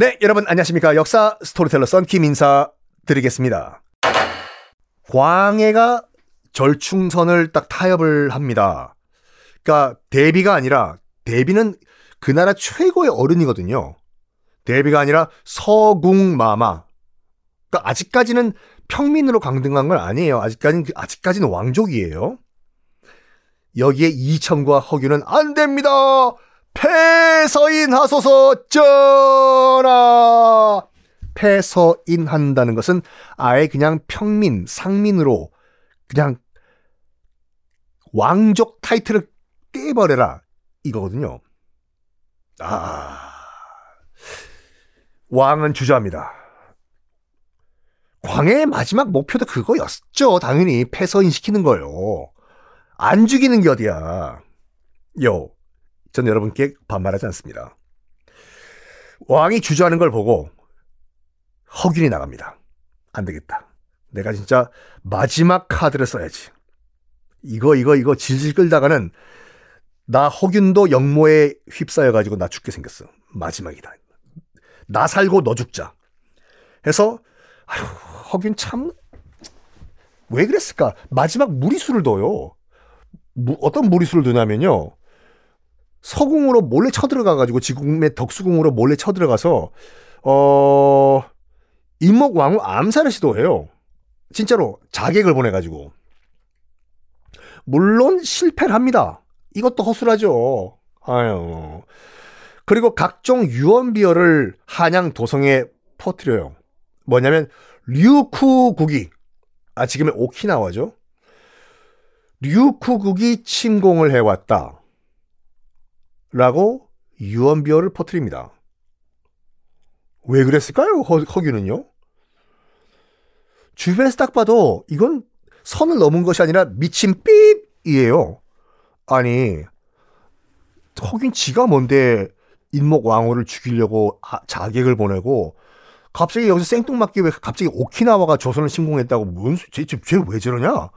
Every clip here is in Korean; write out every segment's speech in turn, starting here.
네, 여러분 안녕하십니까. 역사 스토리텔러 썬킴 인사 드리겠습니다. 광해가 절충선을 딱 타협을 합니다. 그러니까 대비가 아니라 대비는 그 나라 최고의 어른이거든요. 대비가 아니라 서궁마마. 그러니까 아직까지는 평민으로 강등한 건 아니에요. 아직까지는 아직까지는 왕족이에요. 여기에 이첨과 허균은 안 됩니다. 패서인하소서 전하. 패서인한다는 것은 아예 그냥 평민, 상민으로 그냥 왕족 타이틀을 깨버려라 이거거든요. 아, 왕은 주저합니다. 광해의 마지막 목표도 그거였죠. 당연히 패서인 시키는 거요. 안 죽이는 게 어디야. 요, 전 여러분께 반말하지 않습니다. 왕이 주저하는 걸 보고 허균이 나갑니다. 안 되겠다. 내가 진짜 마지막 카드를 써야지. 이거, 이거, 이거 질질 끌다가는 나 허균도 영모에 휩싸여가지고 나 죽게 생겼어. 마지막이다. 나 살고 너 죽자. 해서, 아휴, 허균 참, 왜 그랬을까? 마지막 무리수를 둬요. 무, 어떤 무리수를 두냐면요. 서궁으로 몰래 쳐들어가가지고 지금의 덕수궁으로 몰래 쳐들어가서, 어, 임목 왕후 암살을 시도해요. 진짜로 자객을 보내가지고. 물론 실패를 합니다. 이것도 허술하죠. 아유. 그리고 각종 유언비어를 한양 도성에 퍼뜨려요. 뭐냐면 류쿠국이 아 지금의 오키나와죠. 류쿠국이 침공을 해왔다. 라고 유언비어를 퍼뜨립니다. 왜 그랬을까요? 허, 허균은요? 주변에서 딱 봐도 이건 선을 넘은 것이 아니라 미친 삐이에요. 아니 허균 지가 뭔데 인목 왕후를 죽이려고 자객을 보내고 갑자기 여기서 생뚱맞게 왜 갑자기 오키나와가 조선을 침공했다고 뭔 쟤쟤왜 저러냐?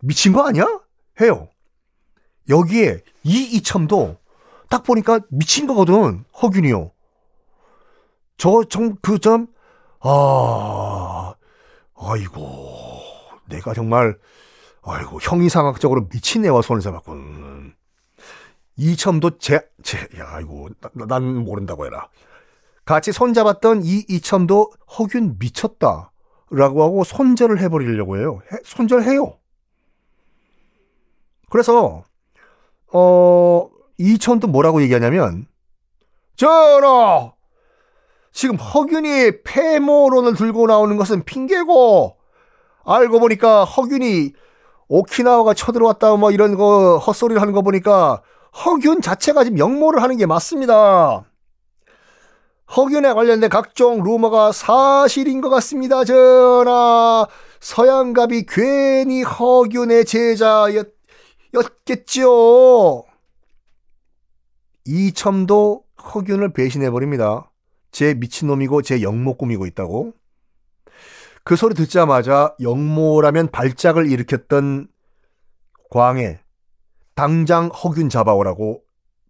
미친 거 아니야? 해요. 여기에 이 이첨도 딱 보니까 미친 거거든. 허균이요. 저, 정, 그 점, 아, 아이고, 내가 정말, 아이고, 형이상학적으로 미친 애와 손을 잡았군. 이첨도 제, 제, 야, 아이고, 나, 난 모른다고 해라. 같이 손잡았던 이 이첨도 허균 미쳤다. 라고 하고 손절을 해버리려고 해요. 해, 손절해요. 그래서, 어, 이천도 뭐라고 얘기하냐면, 전하! 지금 허균이 폐모론을 들고 나오는 것은 핑계고, 알고 보니까 허균이 오키나와가 쳐들어왔다 뭐 이런 거 헛소리를 하는 거 보니까 허균 자체가 지금 역모를 하는 게 맞습니다. 허균에 관련된 각종 루머가 사실인 것 같습니다. 전하, 서양갑이 괜히 허균의 제자였겠죠. 이첨도 허균을 배신해버립니다. 제 미친놈이고 제 영모 꾸미고 있다고. 그 소리 듣자마자 영모라면 발작을 일으켰던 광해 당장 허균 잡아오라고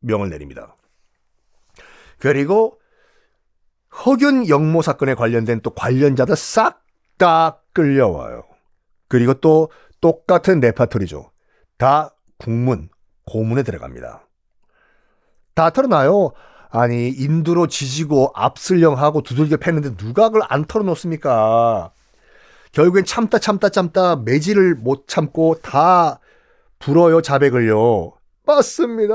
명을 내립니다. 그리고 허균 영모 사건에 관련된 또 관련자들 싹 다 끌려와요. 그리고 또 똑같은 레파토리죠. 다 국문, 고문에 들어갑니다. 다 털어놔요. 아니 인두로 지지고 압슬령하고 두들겨 팼는데 누가 그걸 안 털어놓습니까? 결국엔 참다 참다 참다 매질을 못 참고 다 불어요 자백을요. 맞습니다.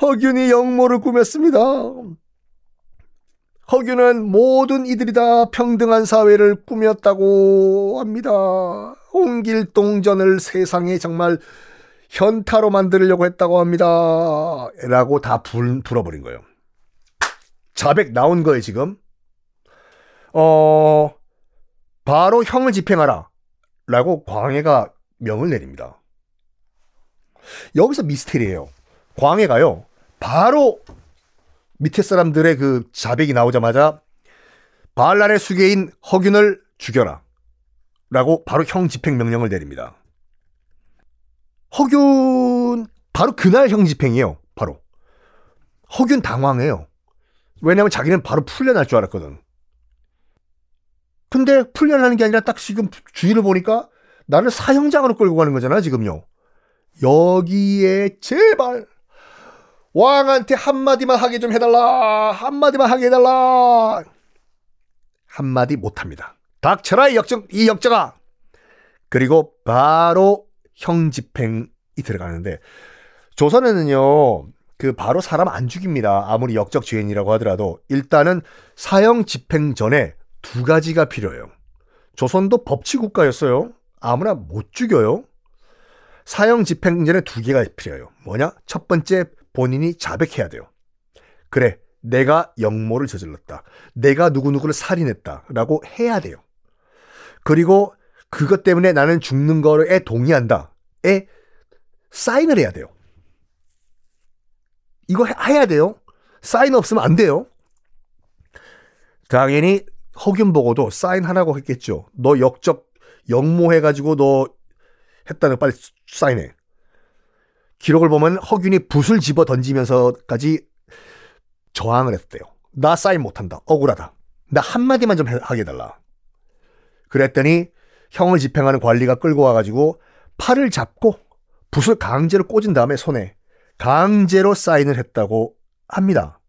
허균이 영모를 꾸몄습니다. 허균은 모든 이들이 다 평등한 사회를 꾸몄다고 합니다. 홍길동전을 세상에 정말 현타로 만들려고 했다고 합니다. 라고 다 불, 불어버린 거예요. 자백 나온 거예요, 지금. 어, 바로 형을 집행하라. 라고 광해가 명을 내립니다. 여기서 미스테리예요. 광해가요. 바로 밑에 사람들의 그 자백이 나오자마자 바알란의 수계인 허균을 죽여라. 라고 바로 형 집행 명령을 내립니다. 허균 바로 그날 형 집행이에요. 바로. 허균 당황해요. 왜냐면 자기는 바로 풀려날 줄 알았거든. 근데 풀려나는 게 아니라 딱 지금 주의를 보니까 나를 사형장으로 끌고 가는 거잖아, 지금요. 여기에 제발 왕한테 한마디만 하게 좀 해달라. 한마디만 하게 해달라. 한마디 못합니다. 닥쳐라, 이 역적, 이 역적아! 그리고 바로 형 집행이 들어가는데, 조선에는요, 그 바로 사람 안 죽입니다. 아무리 역적 죄인이라고 하더라도. 일단은 사형 집행 전에 두 가지가 필요해요. 조선도 법치 국가였어요. 아무나 못 죽여요. 사형 집행 전에 두 개가 필요해요. 뭐냐? 첫 번째, 본인이 자백해야 돼요. 그래, 내가 역모를 저질렀다. 내가 누구누구를 살인했다. 라고 해야 돼요. 그리고 그것 때문에 나는 죽는 거에 동의한다. 에 사인을 해야 돼요. 이거 해야 돼요. 사인 없으면 안 돼요. 당연히 허균 보고도 사인하라고 했겠죠. 너 역적 역모해가지고 너 했다는 빨리 사인해. 기록을 보면 허균이 붓을 집어 던지면서까지 저항을 했대요. 나 사인 못한다. 억울하다. 나 한마디만 좀 하게 해달라. 그랬더니 형을 집행하는 관리가 끌고 와가지고 팔을 잡고 붓을 강제로 꽂은 다음에 손에 강제로 사인을 했다고 합니다.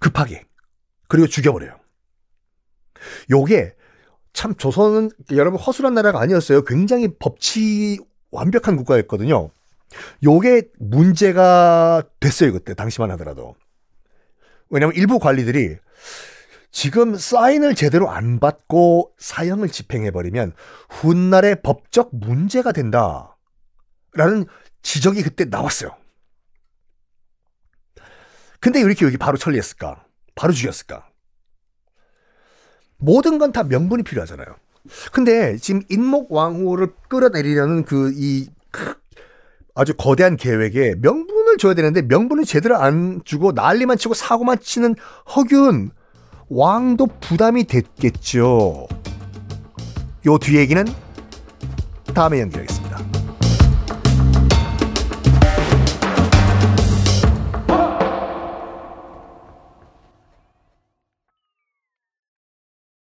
급하게. 그리고 죽여버려요. 요게 참 조선은 여러분 허술한 나라가 아니었어요. 굉장히 법치 완벽한 국가였거든요. 요게 문제가 됐어요, 그때. 당시만 하더라도. 왜냐면 일부 관리들이 지금 사인을 제대로 안 받고 사형을 집행해버리면 훗날에 법적 문제가 된다. 라는 지적이 그때 나왔어요. 근데 왜 이렇게 여기 바로 처리했을까? 바로 죽였을까? 모든 건 다 명분이 필요하잖아요. 근데 지금 인목왕후를 끌어내리려는 그 이 아주 거대한 계획에 명분을 줘야 되는데 명분을 제대로 안 주고 난리만 치고 사고만 치는 허균 왕도 부담이 됐겠죠. 요 뒤 얘기는 다음에 연결하겠습니다.